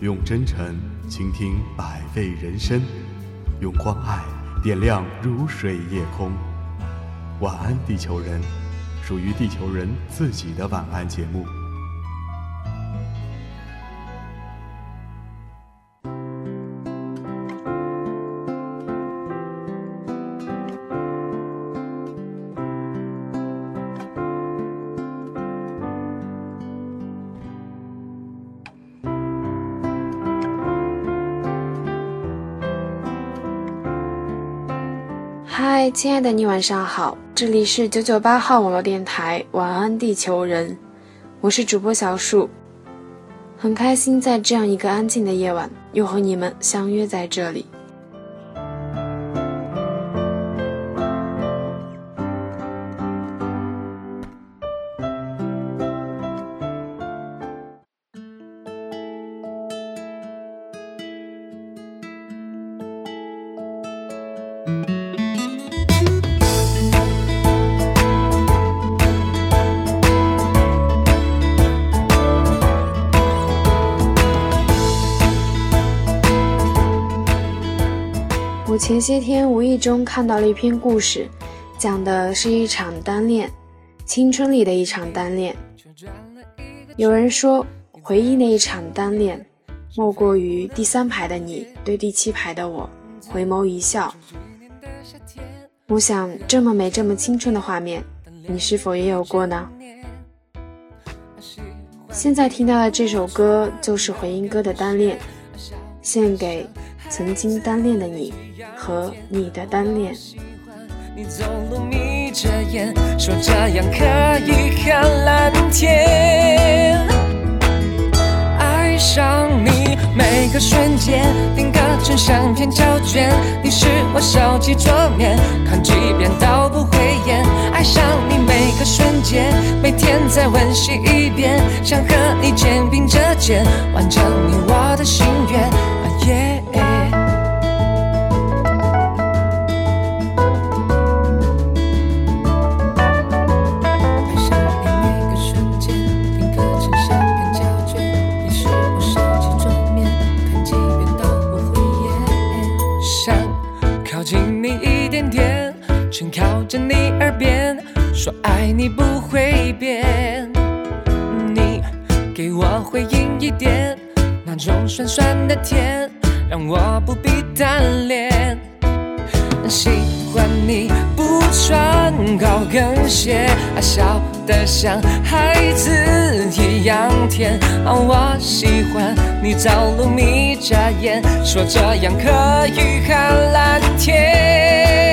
用真诚倾听百味人生，用关爱点亮如水夜空。晚安，地球人，属于地球人自己的晚安节目。嗨，亲爱的你，晚上好，这里是九九八号网络电台，晚安地球人，我是主播小树，很开心在这样一个安静的夜晚，又和你们相约在这里。前些天无意中看到了一篇故事，讲的是一场单恋，青春里的一场单恋。有人说，回忆那一场单恋，莫过于第三排的你对第七排的我回眸一笑。我想，这么美、这么青春的画面，你是否也有过呢？现在听到的这首歌就是回音哥的《单恋》，献给曾经单恋的你。和你的单恋。你走路眯着眼，说这样可以看蓝天。爱上你每个瞬间，定格成相片胶卷。你是我手机桌面，看几遍都不会厌。爱上你每个瞬间，每天再温习一遍，想和你肩并着肩，完成你我的心愿。你不会变，你给我回应一点，那种酸酸的甜，让我不必单恋。喜欢你不穿高跟鞋，笑得像孩子一样甜。我喜欢你走路眯着眼，说这样可以看蓝天。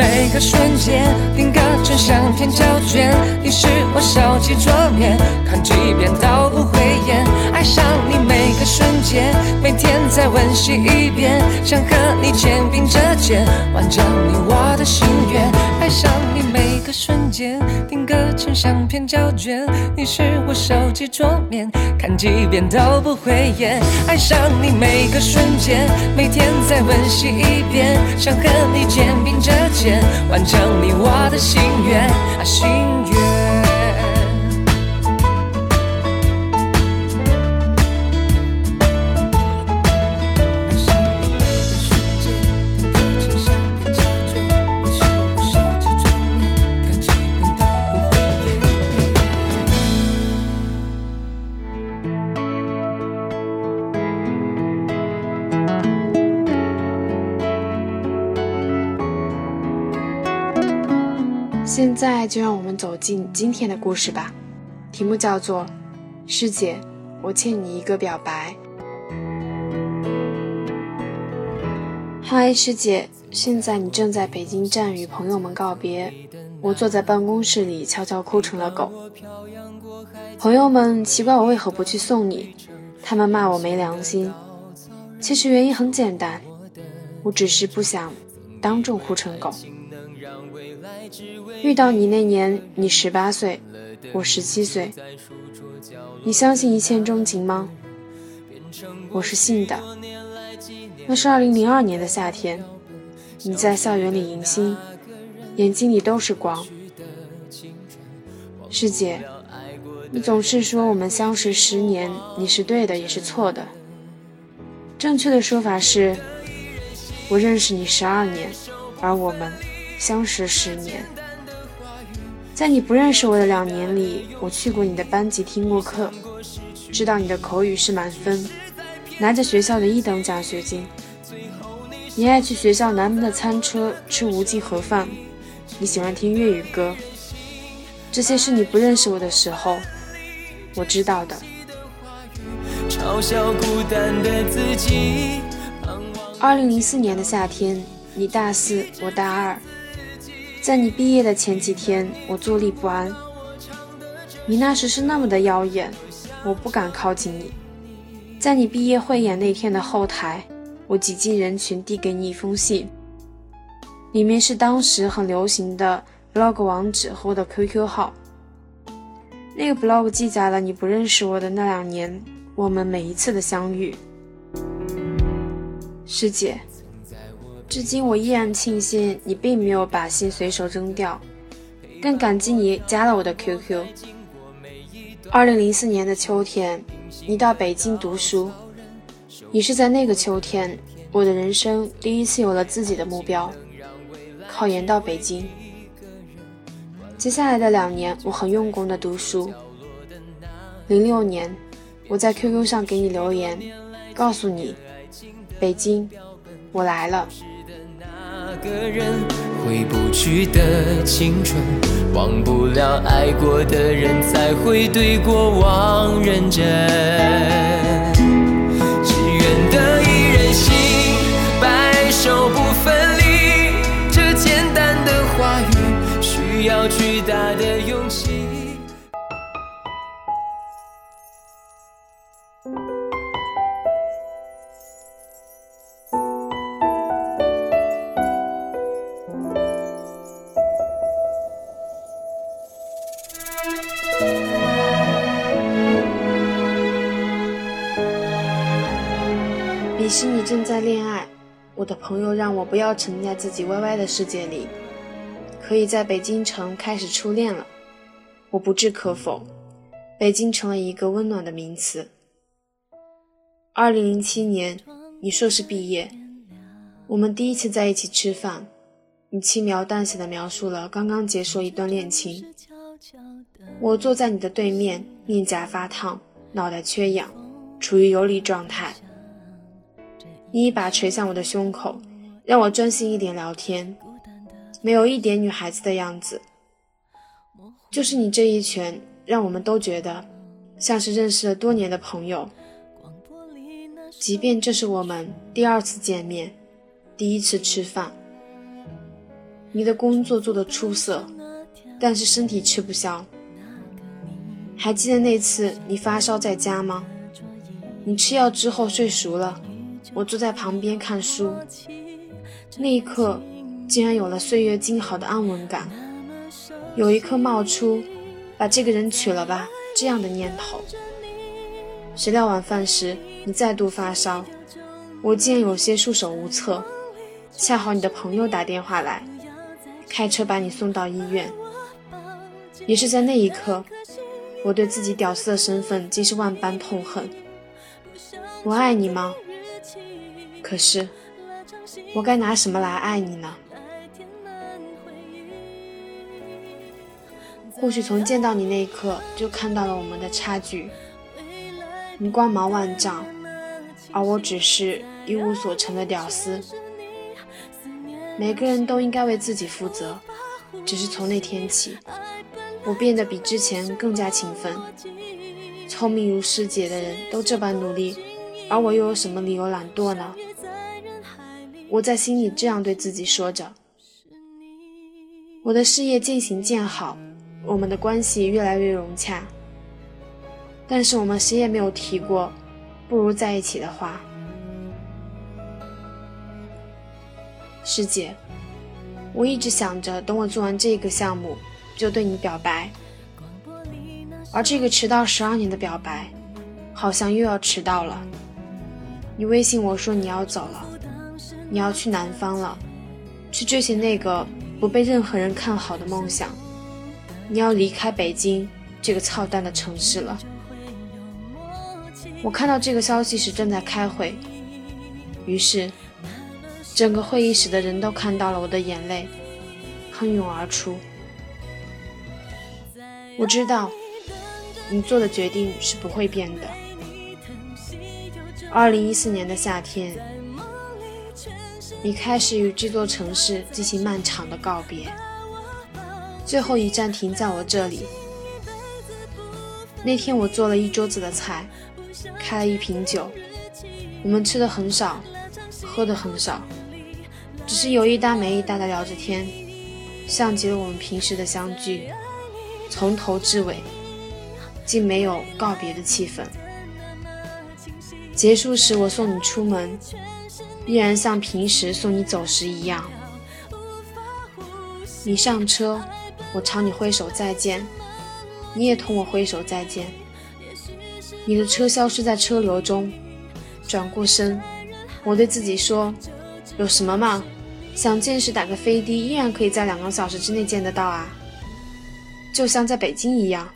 每个瞬间定格成相片胶卷，你是我手机桌面，看几遍都不会厌。爱上你每个瞬间，每天再温习一遍，想和你肩并着肩，完成你我的心愿。爱上你个瞬间定格成相片胶卷，你是我手机桌面，看几遍都不会厌。爱上你每个瞬间，每天再温习一遍，想和你肩并着肩。完成你我的心愿啊，心愿。在就让我们走进今天的故事吧，题目叫做《师姐，我欠你一个表白》。嗨，师姐，现在你正在北京站与朋友们告别，我坐在办公室里悄悄哭成了狗。朋友们奇怪我为何不去送你，他们骂我没良心。其实原因很简单，我只是不想当众哭成狗。遇到你那年，你十八岁，我十七岁。你相信一见钟情吗？我是信的。那是二零零二年的夏天，你在校园里迎新，眼睛里都是光。师姐，你总是说我们相识十年，你是对的，也是错的。正确的说法是，我认识你十二年，而我们相识十年。在你不认识我的两年里，我去过你的班级听过课，知道你的口语是满分，拿着学校的一等奖学金。你爱去学校南门的餐车吃无记盒饭，你喜欢听粤语歌。这些是你不认识我的时候。我知道的。二零零四年的夏天，你大四，我大二，在你毕业的前几天，我坐立不安。你那时是那么的耀眼，我不敢靠近你。在你毕业汇演那天的后台，我挤进人群递给你一封信，里面是当时很流行的 blog 网址和我的 QQ 号。那个 blog 记载了你不认识我的那两年，我们每一次的相遇。师姐，至今我依然庆幸你并没有把信随手扔掉，更感激你加了我的 QQ。二零零四年的秋天，你到北京读书，也是在那个秋天，我的人生第一次有了自己的目标，考研到北京。接下来的两年，我很用功的读书。零六年，我在 QQ 上给你留言，告诉你，北京，我来了。个人回不去的青春，忘不了爱过的人，才会对过往认真。只愿得一人心，白首不分离。这简单的话语，需要巨大的勇气。是你正在恋爱，我的朋友让我不要沉在自己歪歪的世界里，可以在北京城开始初恋了。我不置可否，北京成了一个温暖的名词。二零零七年，你硕士毕业，我们第一次在一起吃饭，你轻描淡写的描述了刚刚结束一段恋情。我坐在你的对面，面颊发烫，脑袋缺氧，处于游离状态。你一把捶向我的胸口，让我专心一点聊天，没有一点女孩子的样子。就是你这一拳，让我们都觉得像是认识了多年的朋友。即便这是我们第二次见面，第一次吃饭。你的工作做得出色，但是身体吃不消。还记得那次你发烧在家吗？你吃药之后睡熟了。我坐在旁边看书，那一刻竟然有了岁月静好的安稳感，有一刻冒出把这个人娶了吧这样的念头。谁料晚饭时你再度发烧，我竟然有些束手无策。恰好你的朋友打电话来，开车把你送到医院。也是在那一刻，我对自己屌丝的身份竟是万般痛恨。我爱你吗？可是，我该拿什么来爱你呢？或许从见到你那一刻就看到了我们的差距。你光芒万丈，而我只是一无所成的屌丝。每个人都应该为自己负责，只是从那天起，我变得比之前更加勤奋。聪明如师姐的人都这般努力，而我又有什么理由懒惰呢？我在心里这样对自己说着：“我的事业渐行渐好，我们的关系越来越融洽。但是我们谁也没有提过，不如在一起的话。”师姐，我一直想着，等我做完这个项目，就对你表白。而这个迟到十二年的表白，好像又要迟到了。你微信我说你要走了。你要去南方了，去追寻那个不被任何人看好的梦想。你要离开北京，这个操蛋的城市了。我看到这个消息时正在开会，于是整个会议室的人都看到了我的眼泪喷涌而出。我知道你做的决定是不会变的。二零一四年的夏天，你开始与这座城市进行漫长的告别，最后一站停在我这里。那天我做了一桌子的菜。开了一瓶酒，我们吃的很少，喝的很少，只是有一搭没一搭的聊着天，像极了我们平时的相聚。从头至尾，竟没有告别的气氛。结束时，我送你出门，依然像平时送你走时一样。你上车，我朝你挥手再见，你也同我挥手再见。你的车消失在车流中，转过身，我对自己说：“有什么嘛？想见时打个飞的，依然可以在两个小时之内见得到啊，就像在北京一样。”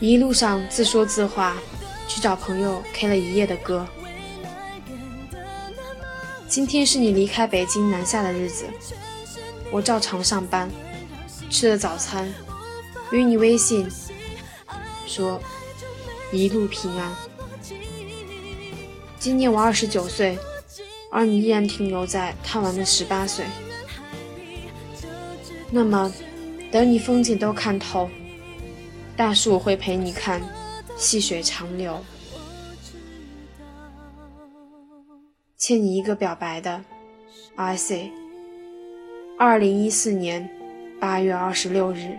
一路上自说自话，去找朋友 K 了一夜的歌。今天是你离开北京南下的日子，我照常上班，吃了早餐，与你微信说。一路平安。今年我二十九岁，而你依然停留在贪玩的十八岁。那么，等你风景都看透，大树会陪你看细水长流。欠你一个表白的，I say。二零一四年八月二十六日。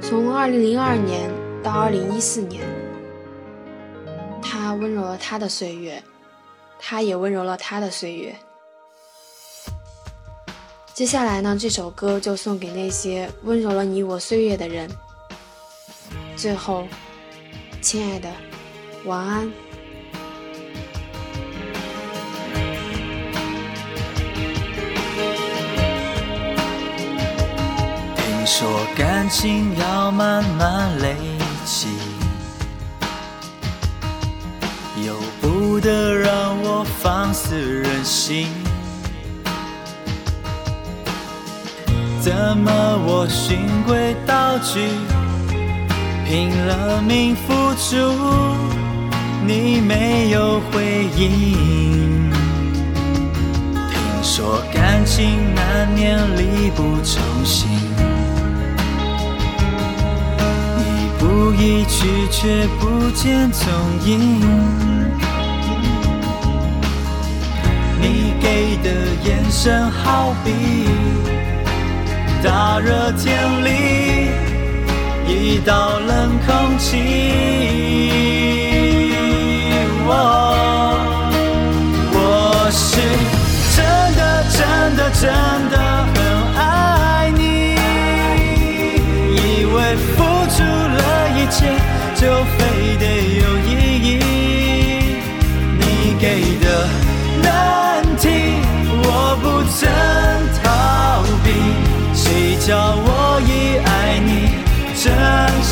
从二零零二年到二零一四年，他温柔了他的岁月，他也温柔了他的岁月。接下来呢，这首歌就送给那些温柔了你我岁月的人。最后，亲爱的，晚安。听说感情要慢慢累积，由不得让我放肆任性。怎么我循规蹈矩，拼了命付出，你没有回应？听说感情难免力不从心。不一去，却不见踪影。你给的眼神，好比大热天里一道冷空气。我是真的，真的，真的。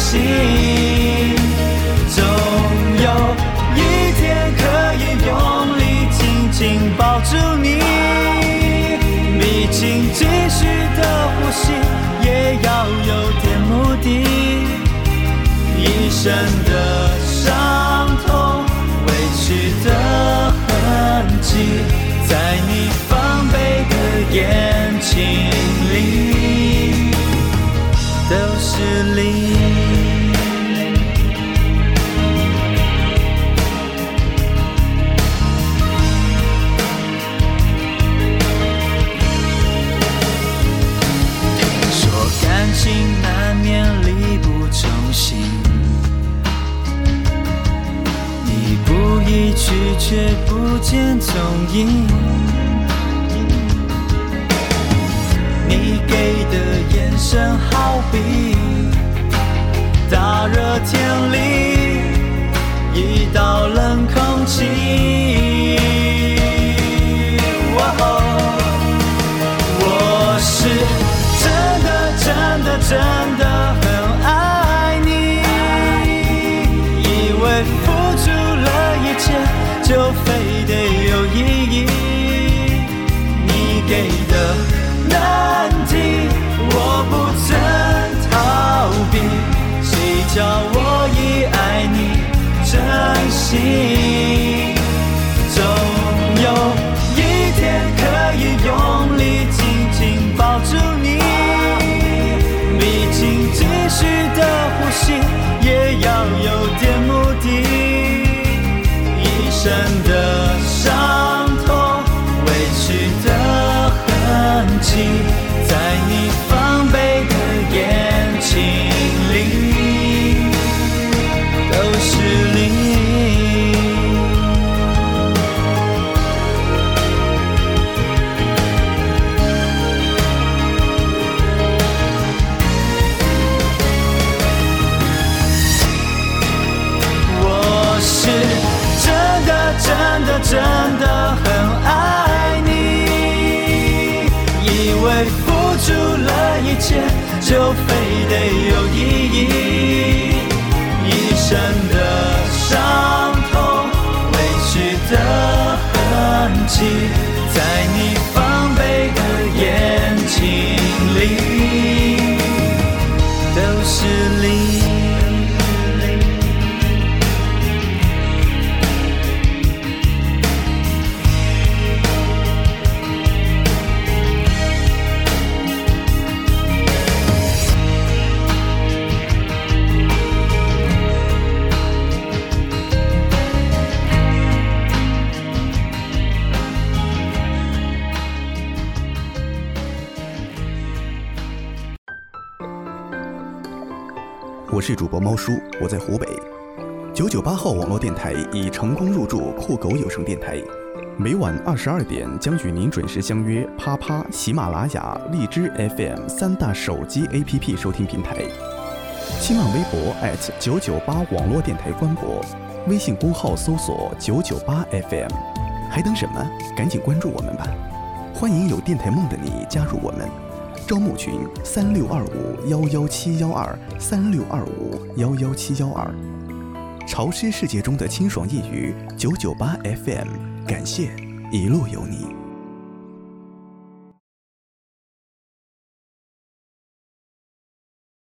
心？总有一天可以用力紧紧抱住你，毕竟继续的呼吸也要有点目的。一生却不见踪影。你给的眼神，好比大热天里一道冷空气。真就非得有意义，一生的伤痛，委屈的痕迹，是主播猫叔，我在湖北。九九八号网络电台已成功入驻酷狗有声电台，每晚二十二点将与您准时相约啪啪、喜马拉雅、荔枝 FM 三大手机 APP 收听平台。新浪微博九九八网络电台官博，微信公号搜索九九八 FM，还等什么？赶紧关注我们吧！欢迎有电台梦的你加入我们。招募群三六二五幺幺七幺二三六二五幺幺七幺二，潮湿世界中的清爽夜雨九九八 FM，感谢一路有你。